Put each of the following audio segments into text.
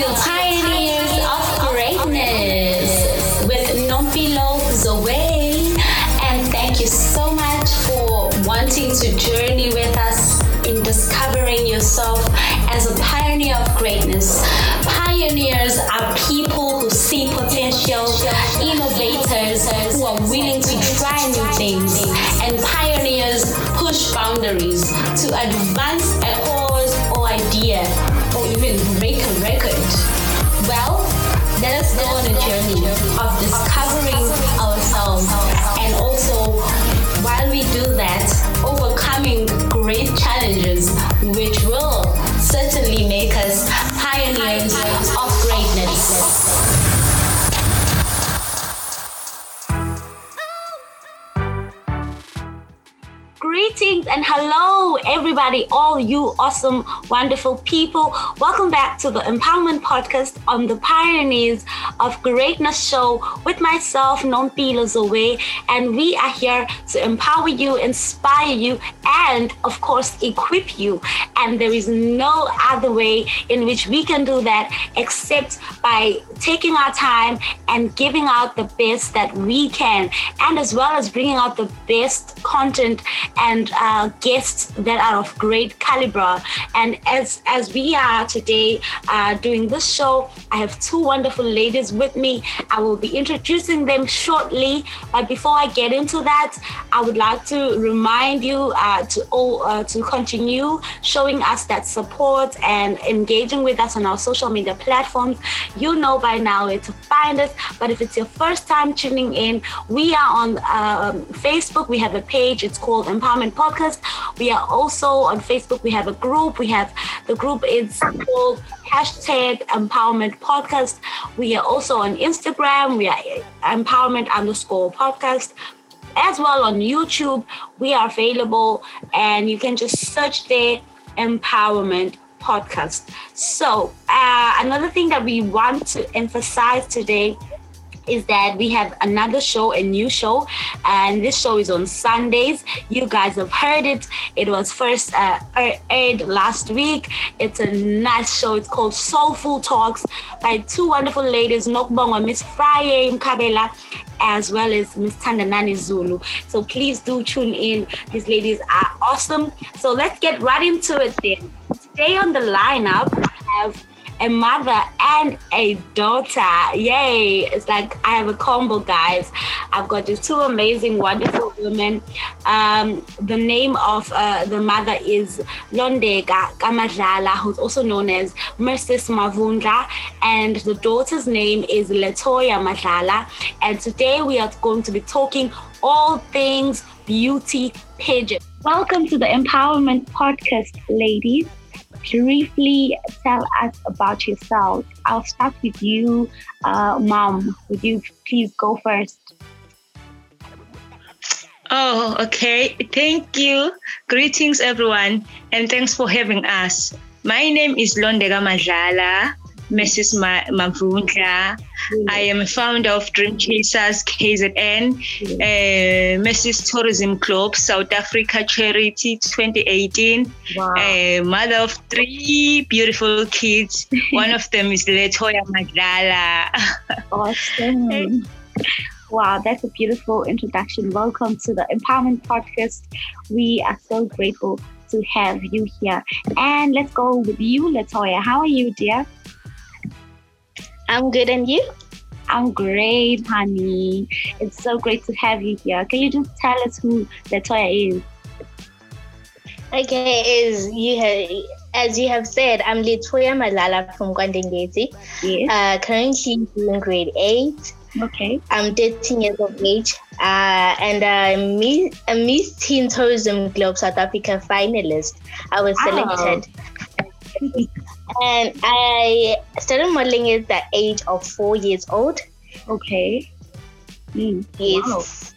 to Pioneers of Greatness with Nompilo Zoe. And thank you so much for wanting to journey with us in discovering yourself as a pioneer of greatness. Of discovering ourselves. And also while we do that, overcoming great challenges which will certainly make us pioneers Greetings and hello, everybody, all you awesome, wonderful people. Welcome back to the Empowerment Podcast on the Pioneers of Greatness show with myself, Nompilo Zoe, and we are here to empower you, inspire you, and of course, equip you. And there is no other way in which we can do that except by taking our time and giving out the best that we can, and as well as bringing out the best content and uh, guests that are of great caliber. And as as we are today uh, doing this show, I have two wonderful ladies with me. I will be introducing them shortly. But before I get into that, I would like to remind you uh, to all uh, to continue showing us that support and engaging with us on our social media platforms. You know by now where to find us. But if it's your first time tuning in, we are on um, Facebook. We have a page. It's called Empowerment Podcast. We are also on Facebook. We have a group. We have the group is called hashtag Empowerment Podcast. We are also on Instagram. We are Empowerment underscore Podcast. As well on YouTube, we are available, and you can just search there Empowerment Podcast. So, uh, another thing that we want to emphasize today is that we have another show, a new show, and this show is on Sundays. You guys have heard it. It was first uh, aired last week. It's a nice show. It's called Soulful Talks by two wonderful ladies, Nokbonga, Miss Friday Mkabela, as well as Miss Tandanani Zulu. So please do tune in. These ladies are awesome. So let's get right into it then. Today on the lineup, I have a mother and a daughter. Yay! It's like I have a combo, guys. I've got these two amazing, wonderful women. Um, the name of uh, the mother is Londeka kaMadlala, who's also known as Mercis Mavundla, and the daughter's name is Letoya Madlala. And today we are going to be talking all things beauty pageant. Welcome to the Empowerment Podcast, ladies briefly tell us about yourself. I'll start with you, uh, Mom. Would you please go first? Oh, okay. Thank you. Greetings, everyone, and thanks for having us. My name is Londeka Madlala. Mrs. Ma- Mavundla. Mm. I am a founder of Dream Chasers KZN, mm. uh, Mrs. Tourism Globe, South Africa Charity 2018. Wow. Uh, mother of three beautiful kids. One of them is Letoya Madlala. awesome. Wow, that's a beautiful introduction. Welcome to the Empowerment Podcast. We are so grateful to have you here. And let's go with you, Letoya. How are you, dear? I'm good, and you? I'm great, honey. It's so great to have you here. Can you just tell us who Letoya is? Okay, is you have, as you have said, I'm Letoya Madlala from KwaNdengezi. Yes. Uh, currently in grade eight. Okay. I'm 13 years of age, uh, and I'm Miss, a Miss Teen Tourism Globe South Africa finalist. I was selected. And I started modeling at the age of four years old. Okay. Mm. Yes.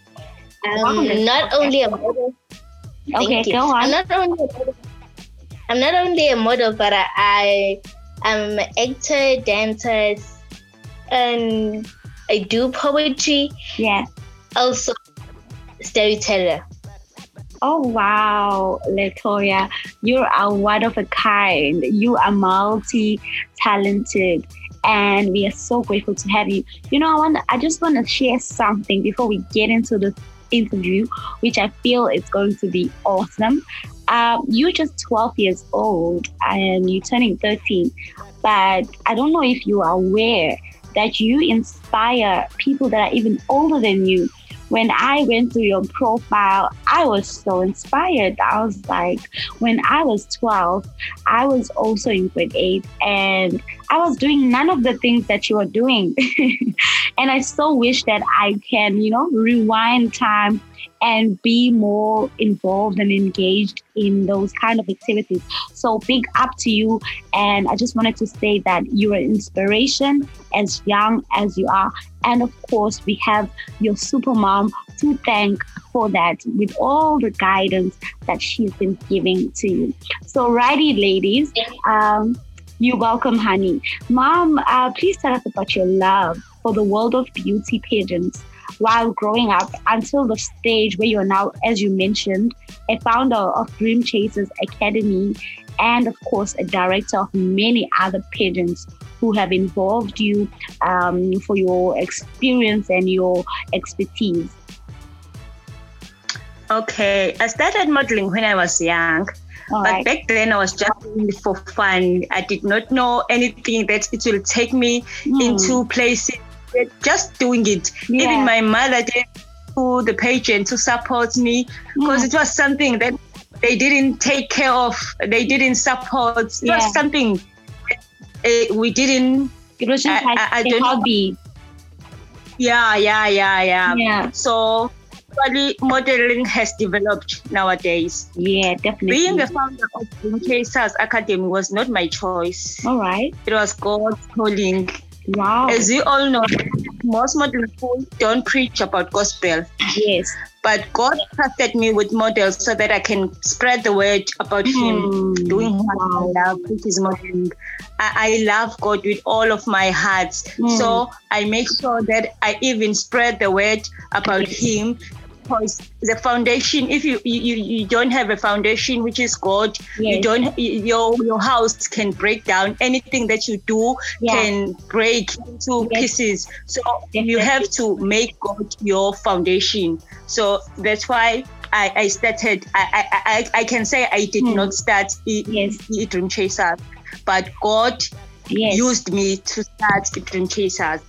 Wow. Um, wow. not only a model. Okay, go on. I'm not only a model, I'm not only a model, but I, I am an actor, dancer, and I do poetry. Yeah. Also, storyteller. Oh wow, Letoya, you are a one of a kind. You are multi talented, and we are so grateful to have you. You know, I want I just want to share something before we get into the interview, which I feel is going to be awesome. Uh, you're just 12 years old and you're turning 13, but I don't know if you are aware that you inspire people that are even older than you when I went through your profile, I was so inspired. I was like, when I was 12, I was also in grade eight and I was doing none of the things that you were doing. and I so wish that I can, you know, rewind time and be more involved and engaged in those kind of activities. So big up to you. And I just wanted to say that you're an inspiration as young as you are. And of course, we have your super mom to thank for that with all the guidance that she's been giving to you. So, righty, ladies, um, you're welcome, honey. Mom, uh, please tell us about your love for the world of beauty pageants while growing up until the stage where you're now, as you mentioned, a founder of Dream Chasers Academy and, of course, a director of many other pageants who have involved you um, for your experience and your expertise. Okay, I started modeling when I was young. All but right. back then, I was just doing it for fun. I did not know anything that it will take me mm. into places just doing it. Yeah. Even my mother did to the pageant to support me because mm. it was something that they didn't take care of. They didn't support. It yeah. was something uh, we didn't. It was just like I, I, a hobby. Yeah, yeah, yeah, yeah. Yeah. So modeling has developed nowadays. Yeah, definitely. Being the founder of Chasers Academy was not my choice. All right. It was God's calling. Wow. As you all know, most modern schools don't preach about gospel. Yes. But God trusted me with models so that I can spread the word about mm. Him, doing what wow. I love, which is modeling. I, I, love God with all of my heart. Mm. So I make sure that I even spread the word about. Him because the foundation if you, you you don't have a foundation which is god yes. you don't your your house can break down anything that you do yeah. can break into yes. pieces so Definitely. you have to make god your foundation so that's why I, I started I, I I can say I did hmm. not start yes. Dream Chasers but God yes. used me to start Dream Chasers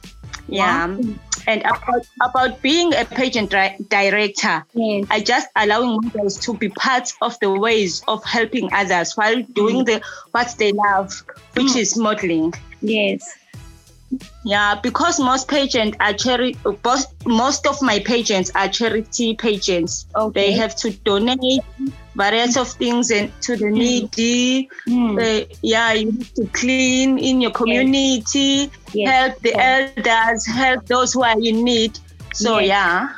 yeah wow and about about being a pageant director yes. i just allowing models to be part of the ways of helping others while doing mm. the what they love which mm. is modeling yes yeah because most pageants are charity most of my pageants are charity pageants okay. they have to donate various of things and to the mm. needy. Mm. Uh, yeah, you need to clean in your community, yes. help the yes. elders, help those who are in need. So yes. yeah.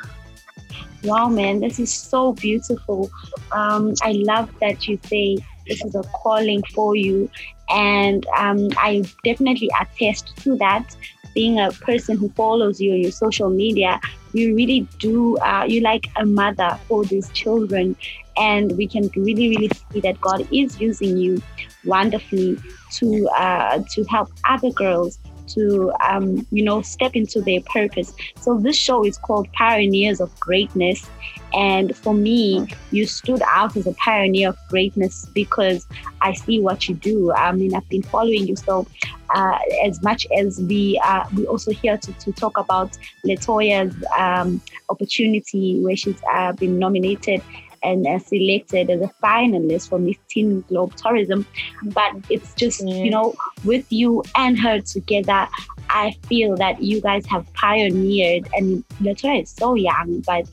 Wow, man, this is so beautiful. Um, I love that you say this is a calling for you, and um, I definitely attest to that being a person who follows you on your social media, you really do, uh, you like a mother for these children. And we can really, really see that God is using you wonderfully to uh, to help other girls to um, you know step into their purpose. So this show is called Pioneers of Greatness, and for me, you stood out as a pioneer of greatness because I see what you do. I mean, I've been following you. So, uh, as much as we are, we also here to, to talk about Letoya's um, opportunity where she's uh, been nominated and uh, selected as a finalist for Miss Teen Globe Tourism. But it's just, you know, with you and her together, I feel that you guys have pioneered, and Letoya is so young, but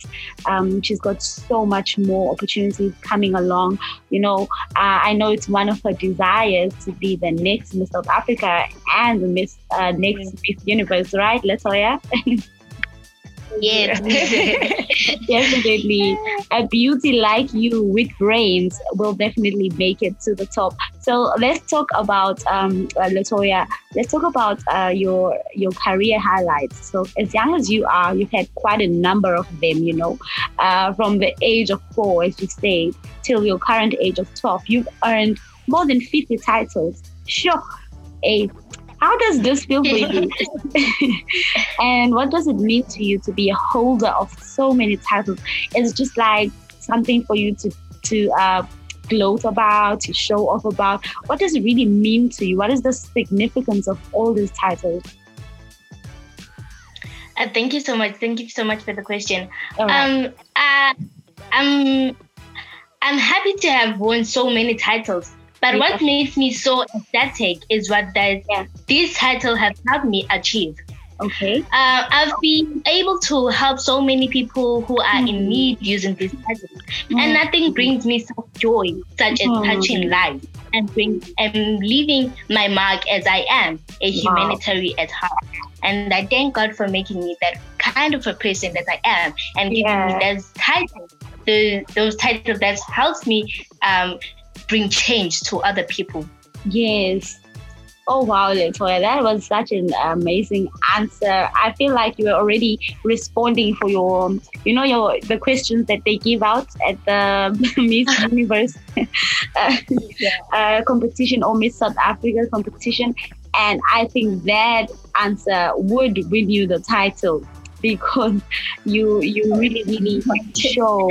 um, she's got so much more opportunities coming along. You know, uh, I know it's one of her desires to be the next Miss South Africa and the Miss uh, next Miss Universe, right, Letoya? Yes, definitely. A beauty like you with brains will definitely make it to the top. So let's talk about um, uh, Letoya. Let's talk about uh, your your career highlights. So as young as you are, you've had quite a number of them. You know, uh, from the age of four, as you said, till your current age of twelve, you've earned more than fifty titles. Sure, a How does this feel for you? and what does it mean to you to be a holder of so many titles? It's just like something for you to to uh, gloat about, to show off about. What does it really mean to you? What is the significance of all these titles? Uh, thank you so much. Thank you so much for the question. Right. Um, uh, I'm I'm happy to have won so many titles. But yeah. what makes me so ecstatic is what that yeah. this title has helped me achieve. Okay. Uh, I've been able to help so many people who are mm. in mm-hmm. need using this title, mm. and nothing brings me such joy, such mm. as touching lives and bring and leaving my mark as I am, a humanitarian wow. at heart. And I thank God for making me that kind of a person that I am and giving yeah. me those titles, the, those titles that helps me um, bring change to other people. Yes. Oh wow, Letoya, that was such an amazing answer. I feel like you were already responding for your, you know, your the questions that they give out at the Miss Universe uh, uh, competition or Miss South Africa competition, and I think that answer would win you the title because you you really really show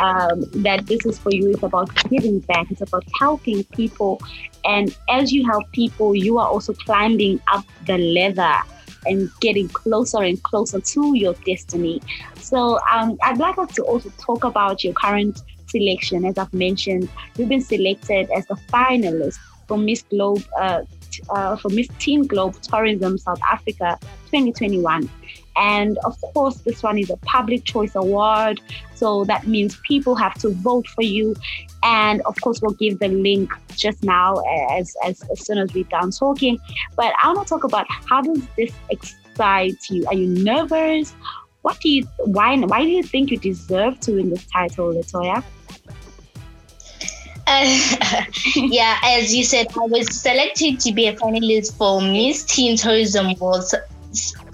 um, that this is for you. It's about giving back. It's about helping people, and as you help people, you are also climbing up the ladder and getting closer and closer to your destiny. So um, I'd like us to also talk about your current selection. As I've mentioned, you've been selected as the finalist for Miss Globe. Uh, uh, for Miss Teen Globe Tourism South Africa 2021. And of course, this one is a public choice award. So that means people have to vote for you. And of course, we'll give the link just now as, as, as soon as we're done talking. But I want to talk about how does this excite you? Are you nervous? What do you why why do you think you deserve to win this title, Letoya? Uh, yeah, as you said, I was selected to be a finalist for Miss Teen Tourism World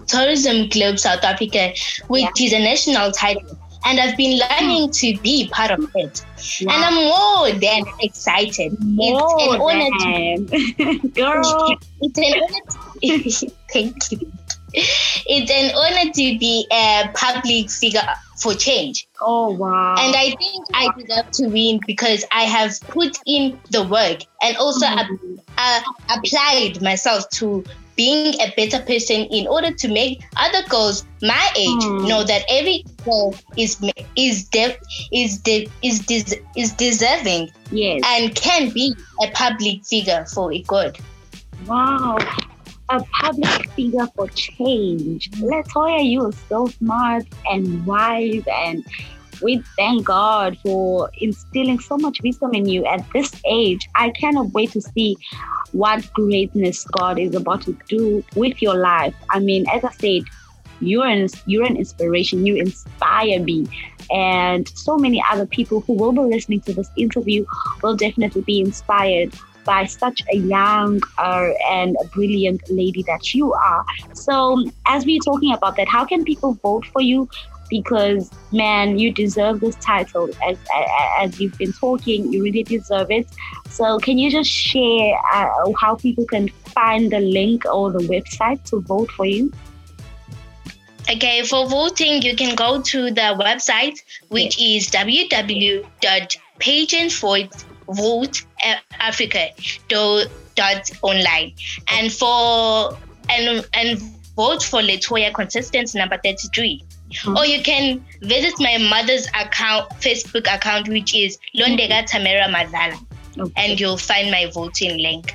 Tourism Globe South Africa, which yeah. is a national title. And I've been learning to be part of it. Wow. And I'm more than excited. More it's an honor to Girl. It's an honor to, thank you. It's an honor to be a public figure for change. Oh wow. And I think I deserve to win because I have put in the work and also mm-hmm. uh, applied myself to being a better person in order to make other girls my age mm. know that every girl is is de- is de- is des- is deserving yes. and can be a public figure for a good. Wow. A public figure for change. Letoya, you are so smart and wise and we thank God for instilling so much wisdom in you at this age. I cannot wait to see what greatness God is about to do with your life. I mean, as I said, you're an, you're an inspiration. You inspire me. And so many other people who will be listening to this interview will definitely be inspired by such a young uh, and a brilliant lady that you are. So, as we're talking about that, how can people vote for you? Because man you deserve this title as as you've been talking you really deserve it so can you just share uh, how people can find the link or the website to vote for you okay for voting you can go to the website which yes. is www.pageantvoteafrica.online and for and and vote for Letoya contestant number 33 Mm-hmm. Or you can visit my mother's account, Facebook account, which is Londeka Tamara Madlala, okay. and you'll find my voting link.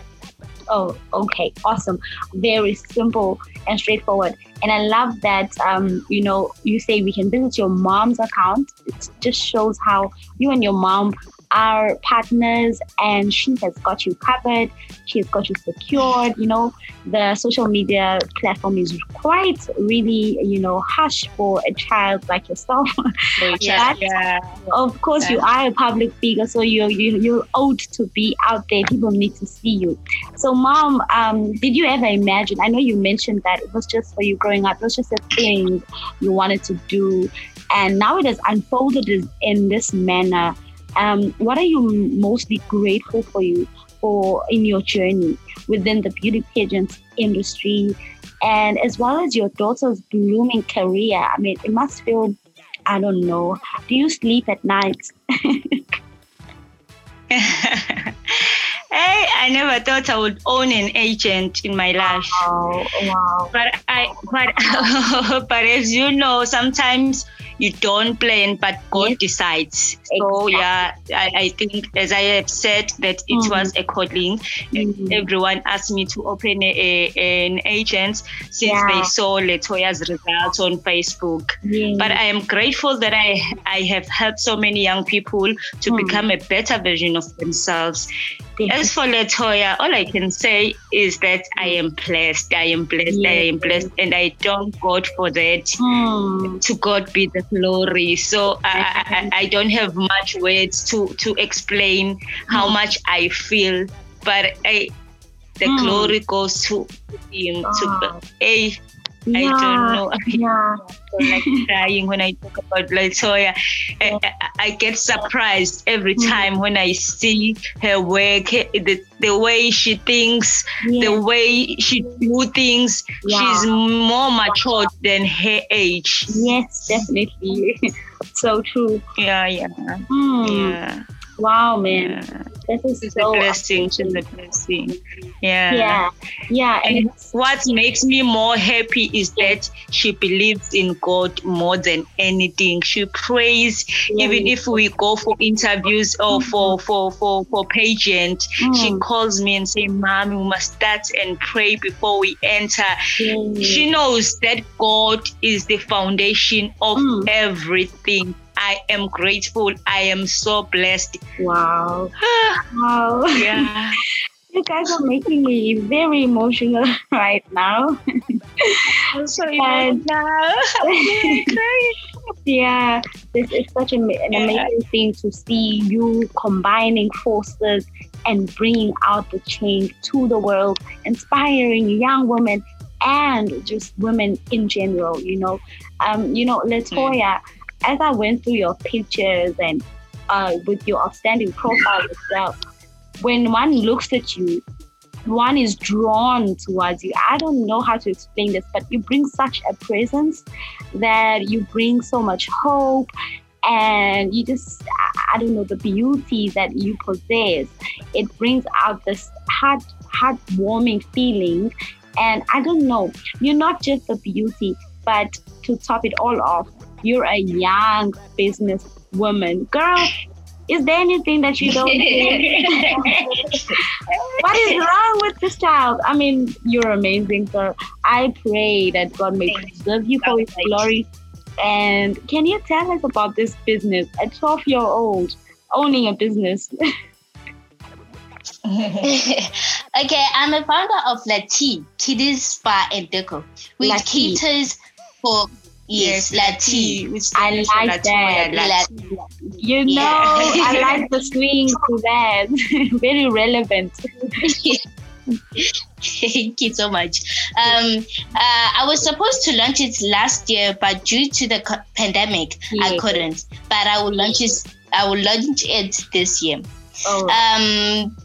Oh, okay, awesome. Very simple and straightforward. And I love that, um, you know, you say we can visit your mom's account. It just shows how you and your mom are partners and she has got you covered. She has got you secured. You know, the social media platform is quite really, you know, harsh for a child like yourself. yeah, yeah. Of course, yeah. you are a public figure, so you're, you, you're owed to be out there. People need to see you. So, mom, um, did you ever imagine? I know you mentioned that it was just for you growing up, it was just a thing you wanted to do. And now it has unfolded in this manner um, what are you mostly grateful for you for in your journey? within the beauty pageant industry and as well as your daughter's blooming career. I mean, it must feel, I don't know, do you sleep at night? Hey, I never thought I would own an agent in my life. Wow, wow. But I, but, but as you know, sometimes you don't plan, but God decides. So exactly. yeah, I, I, think as I have said that it mm was a calling. mm Everyone asked me to open a, a an agent since yeah. they saw Letoya's results on Facebook. But I am grateful that I I have helped so many young people to mm. become a better version of themselves. As for Letoya, all I can say is that I am blessed. I am blessed. Yes. I am blessed, and I thank God for that. Mm. To God be the glory. So I, I, I, don't have much words to to explain how mm. much I feel, but I, the mm. glory goes to Him. Oh. To a yeah, I don't know. Yeah. like crying when I talk about Letoya. I, I, get surprised every mm. time when I see her work, the, the way she thinks, yeah. the way she do things. Yeah. She's more mature than her age. Yes, definitely. so true. Yeah, yeah. Mm. Yeah. Wow, man. Yeah. That is it's so a blessing. It's a blessing. Yeah. Yeah. Yeah. And, and what makes me more happy is that she believes in God more than anything. She prays, yeah. even if we go for interviews or mm-hmm. for for for for pageant, mm. she calls me and say, "Mom, we must start and pray before we enter." Mm. She knows that God is the foundation of mm. everything. I am grateful. I am so blessed. Wow. wow. Yeah. you guys are making me very emotional right now. I'm so emotional. yeah, this is such an, an amazing thing to see you combining forces and bringing out the change to the world, inspiring young women and just women in general. You know, um, you know, Letoya. Mm as I went through your pictures and uh, with your outstanding profile itself, when one looks at you, one is drawn towards you. I don't know how to explain this, but you bring such a presence that you bring so much hope and you just I don't know the beauty that you possess. It brings out this heart heartwarming feeling. And I don't know, you're not just the beauty, but to top it all off, you're a young business woman. Girl, is there anything that you don't what is wrong with this child? I mean, you're amazing, girl. I pray that God may preserve you for his glory. And can you tell us about this business at 12 year old owning a business? okay, I'm a founder of Lati Kiddies Spa and Deco, which Lati. caters for Yes, Lati. I like that. You know, I like the swing to that. Very relevant. Thank you so much. Um, uh, I was supposed to launch it last year, but due to the co- pandemic, I couldn't. But I will launch it. I will launch it this year. Oh. Um,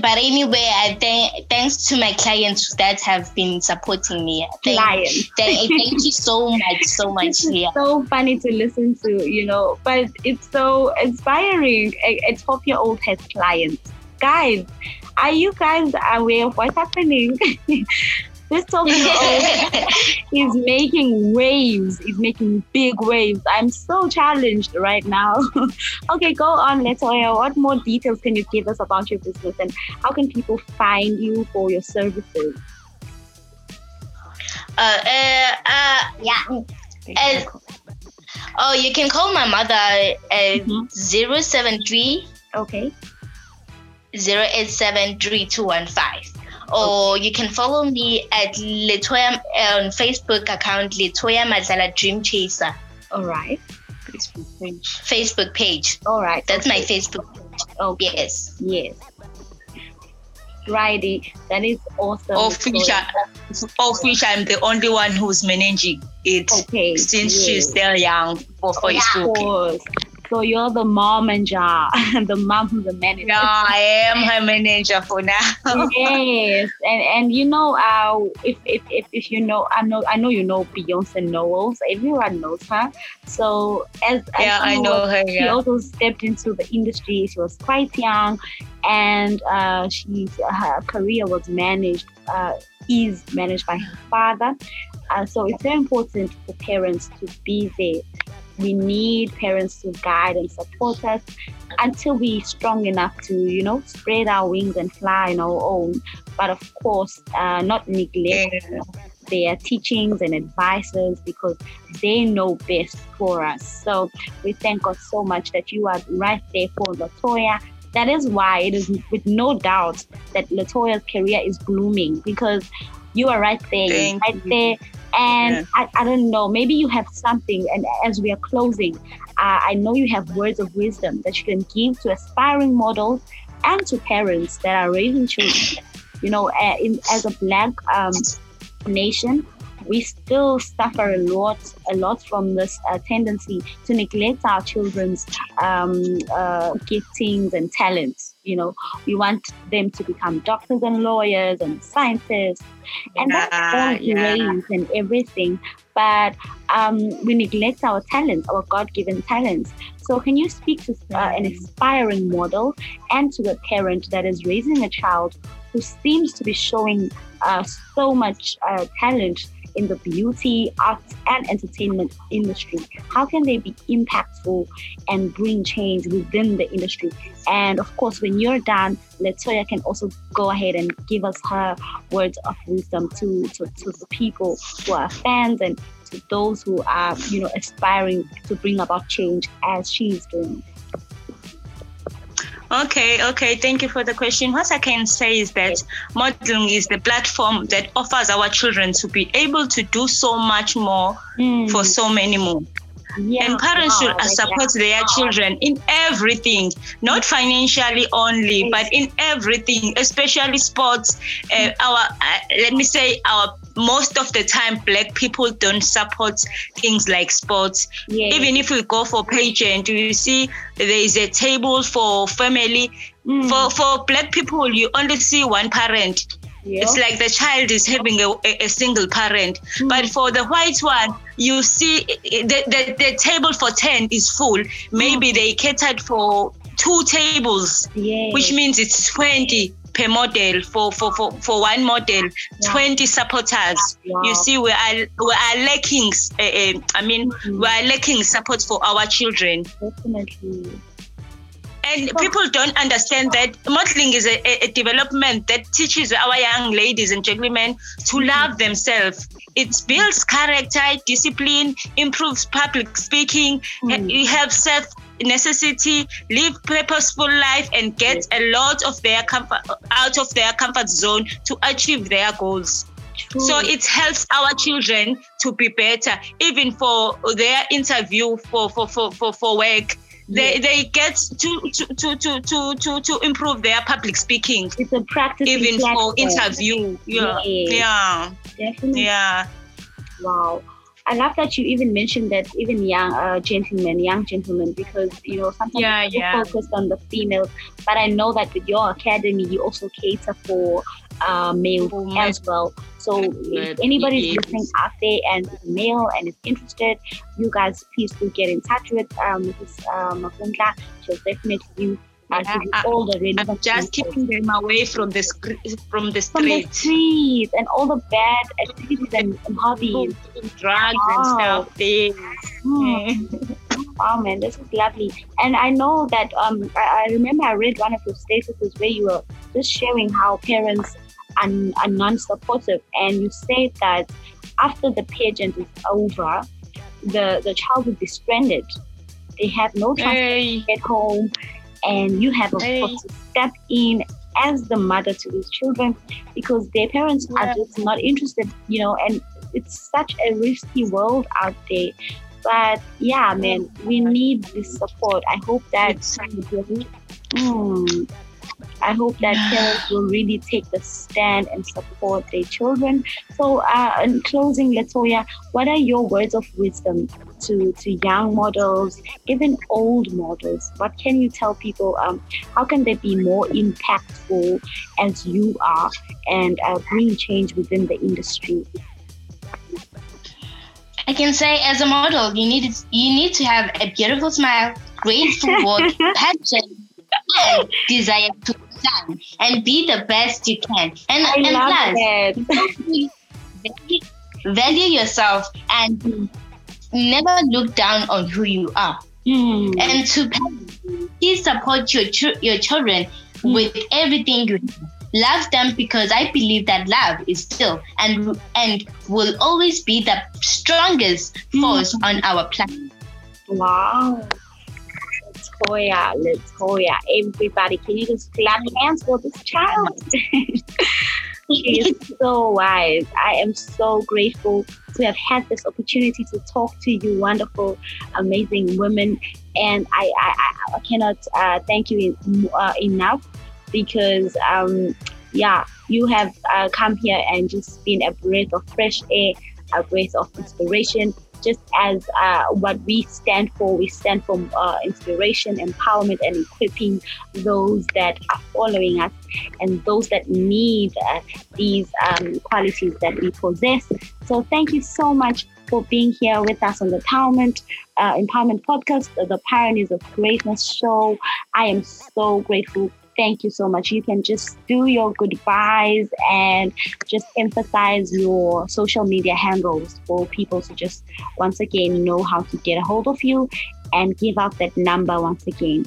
but anyway, I thank thanks to my clients that have been supporting me. Thank, clients, thank, thank you so much, so much. Yeah. so funny to listen to, you know, but it's so inspiring. A, a twelve year old has clients, guys. Are you guys aware of what's happening? This 12 is making waves, is making big waves. I'm so challenged right now. okay, go on, Letoya. What more details can you give us about your business and how can people find you for your services? Uh, uh, uh yeah. Uh, oh, you can call my mother at mm-hmm. 073 okay 0873 or you can follow me at Letoya on Facebook account Letoya Madlala Dream Chaser. All right. Facebook page. Facebook page. All right. That's okay. my Facebook page. Oh yes. Yes. Righty. That is awesome. Of which, I, of which I'm the only one who's managing it. Okay. Since yes. she's still young for Facebook. So you're the mom and the mom who's the manager. Yeah, I am her manager for now. yes, and and you know, uh, if, if if if you know, I know I know you know Beyonce Knowles. Everyone knows her. So as yeah, as I know her. She yeah. also stepped into the industry. She was quite young, and uh, she her career was managed. Uh, is managed by her father. Uh, so it's very important for parents to be there we need parents to guide and support us until we're strong enough to, you know, spread our wings and fly on our own. But of course, uh, not neglect their teachings and advices because they know best for us. So we thank God so much that you are right there for Letoya. That is why it is with no doubt that Letoya's career is blooming because you are right there, you're right there and yeah. I, I don't know, maybe you have something. And as we are closing, uh, I know you have words of wisdom that you can give to aspiring models and to parents that are raising children. You know, uh, in, as a Black um, nation, we still suffer a lot, a lot from this uh, tendency to neglect our children's um, uh, giftings and talents. You know, we want them to become doctors and lawyers and scientists, and yeah, that's all yeah. and everything. But um, we neglect our talents, our God-given talents. So, can you speak to uh, an aspiring model and to a parent that is raising a child who seems to be showing uh, so much uh, talent? In the beauty, arts, and entertainment industry? How can they be impactful and bring change within the industry? And of course, when you're done, Letoya can also go ahead and give us her words of wisdom to, to, to the people who are fans and to those who are, you know, aspiring to bring about change as she's doing. Okay, okay. Thank you for the question. What I can say is that modeling is the platform that offers our children to be able to do so much more mm. for so many more. Yeah, and parents wow, should support their children in everything, not financially only, but in everything, especially sports. Uh, our, uh, let me say, our most of the time black people don't support things like sports yes. even if we go for pageant you see there is a table for family mm. for for black people you only see one parent yeah. It's like the child is having a, a single parent. Mm. But for the white one, you see the, the, the table for 10 is full. Maybe mm. they catered for two tables, yes. which means it's 20 per model for for for, for one model yeah. 20 supporters wow. you see we are we are lacking uh, uh, i mean mm-hmm. we are lacking support for our children definitely and people don't understand that modeling is a, a, development that teaches our young ladies and gentlemen to love themselves. It builds character, discipline, improves public speaking, mm. you have self necessity, live purposeful life, and get a lot of their comfort out of their comfort zone to achieve their goals. True. So it helps our children to be better, even for their interview for for for for, for work. They, they get to, to, to, to, to, to, improve their public speaking. It's a practice. Even for interview. Yeah. Yeah. Definitely. Yeah. Wow. I love that you even mentioned that even young uh, gentlemen, young gentlemen, because you know sometimes yeah, you yeah. focus on the females, but I know that with your academy, you also cater for uh, male oh as well. So if anybody's listening out there and is male and is interested, you guys please do get in touch with um, Mrs. Uh, Mavundla. She'll definitely you I, all the relevant I'm just keeping them away from the from the street. From the streets and all the bad activities and, and hobbies, drugs wow. and stuff. Things. Hmm. wow, man, this is lovely. And I know that um, I, I remember I read one of your statuses where you were just sharing how parents are, are non-supportive, and you say that after the pageant is over, the the child will be stranded. They have no chance hey. to get home and you have of course to step in as the mother to these children because their parents yeah. are just not interested you know and it's such a risky world out there but yeah man we need this support i hope that mm, I hope that parents will really take the stand and support their children. So, uh, in closing, Letoya, what are your words of wisdom to, to young models, even old models? What can you tell people? Um, how can they be more impactful as you are and uh, bring change within the industry? I can say, as a model, you need you need to have a beautiful smile, great footwork, passion, desire to shine and be the best you can. And I and plus, value yourself and never look down on who you are. Mm. And to please support your your children mm. with everything you love them because I believe that love is still and and will always be the strongest force mm. on our planet. Wow. Let's go. Everybody, can you just clap hands for this child? She is so wise. I am so grateful to have had this opportunity to talk to you, wonderful, amazing women. And I, I, I cannot uh, thank you uh, enough because, um, yeah, you have uh, come here and just been a breath of fresh air, a breath of inspiration, just as uh, what we stand for. We stand for uh, inspiration, empowerment, and equipping those that are following us and those that need uh, these um, qualities that we possess. So, thank you so much for being here with us on the Empowerment, uh, Empowerment Podcast, the Pioneers of Greatness show. I am so grateful thank you so much. You can just do your goodbyes and just emphasize your social media handles for people to just once again know how to get a hold of you and give out that number once again.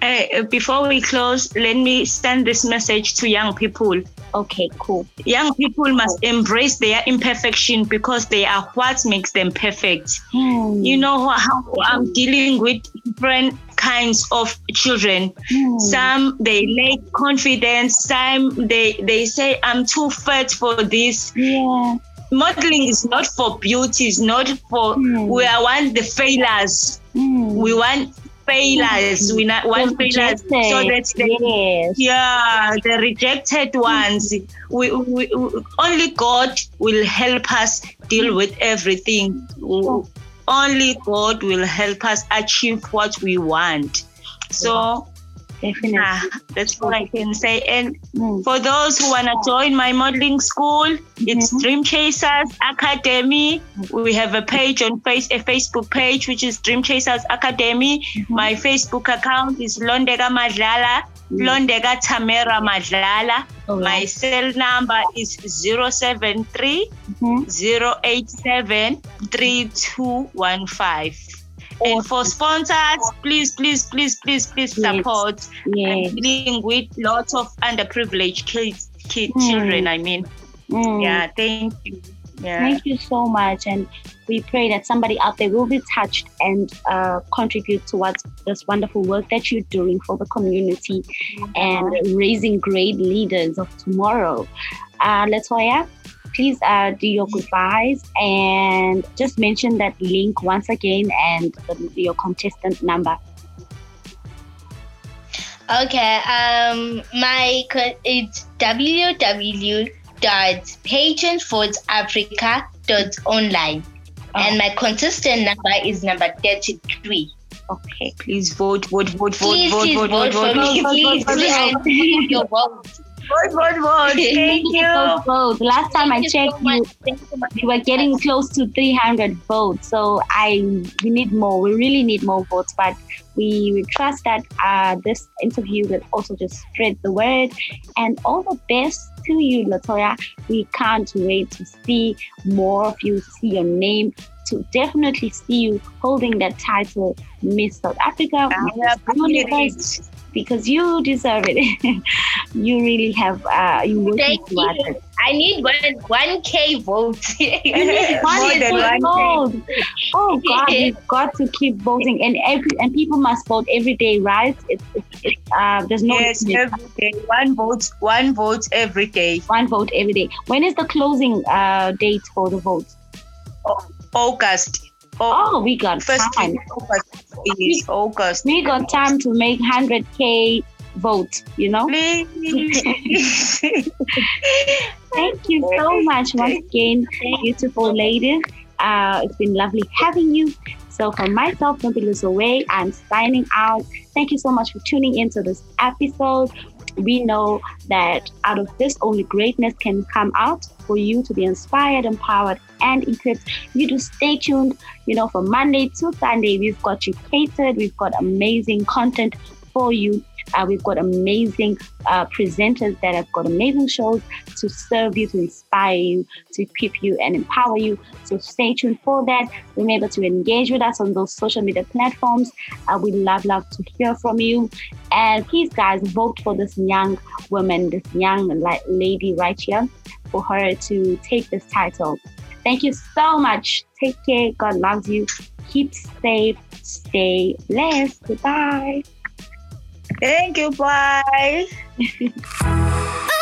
Hey, before we close, let me send this message to young people. Okay, cool. Young people must embrace their imperfection because they are what makes them perfect. Hmm. You know how I'm dealing with different kinds of children. Hmm. Some they lack confidence. Some they they say I'm too fat for this. Yeah. Modeling is not for beauty. It's not for Hmm. we want the failures. Hmm. We want failures. We not want failures. So that's the yes. yeah, the rejected ones. We, we, we only God will help us deal with everything. Only God will help us achieve what we want. So Definitely. yeah, that's what I can say. And Hmm. for those who wanna join my modeling school, it's Mhm. Dream Chasers Academy. We have a page on face a Facebook page which is Dream Chasers Academy. Mhm. My Facebook account is Londeka Madlala, Mm. Londeka Tamera Madlala. My cell number is 073 Mhm. 087 3215. And for sponsors, please, please, please, please, please support. Yes. I'm dealing with lots of underprivileged kids, kid, Mm. children. I mean, Mm. yeah, thank you. Yeah. Thank you so much. And we pray that somebody out there will be touched and uh, contribute towards this wonderful work that you're doing for the community and raising great leaders of tomorrow. Uh, Letoya, please uh, do your goodbyes and just mention that link once again and the, your contestant number. Okay, um, my co- it's www.pageantvoteafrica.online. And my contestant number is number 33. Okay. Please vote, vote, vote, vote, Please, vote, please vote, vote, vote, vote, vote, Please, vote, please, vote, I need your vote. vote, vote, vote. Thank you. Vote, vote. Last time I Thank you so checked, you, you so much. we were getting close to 300 votes so i we need more we really need more votes but we, we trust that uh, this interview will also just spread the word and all the best to you letoya we can't wait to see more of you see your name to definitely see you holding that title miss south africa Miss appreciate Universe. Because you deserve it you really have uh, you working Thank towards you. it I need one one k votes. More One than is one vote. Oh God, we've got to keep voting, and every and people must vote every day, right? It's, it's, it's uh, there's no Yes, limit. every day. One vote, one vote every day. one vote every day. When is the closing uh, date for the votes? August. Oh, we got first time. August. Yes, August. We got time to make hundred k vote. You know. Thank you so much once again, beautiful ladies. Uh, it's been lovely having you. So, for myself, don't be lose away. I'm signing out. Thank you so much for tuning into this episode. We know that out of this, only greatness can come out for you to be inspired, empowered, and equipped. You do stay tuned. You know, from Monday to Sunday, we've got you catered. We've got amazing content for you. Uh, we've got amazing uh, presenters that have got amazing shows to serve you, to inspire you, to equip you, and empower you. So stay tuned for that. Remember to engage with us on those social media platforms. Uh, we love, love to hear from you. And please, guys, vote for this young woman, this young lady right here, for her to take this title. Thank you so much. Take care. God loves you. Keep safe. Stay blessed. Goodbye. Thank you. Bye.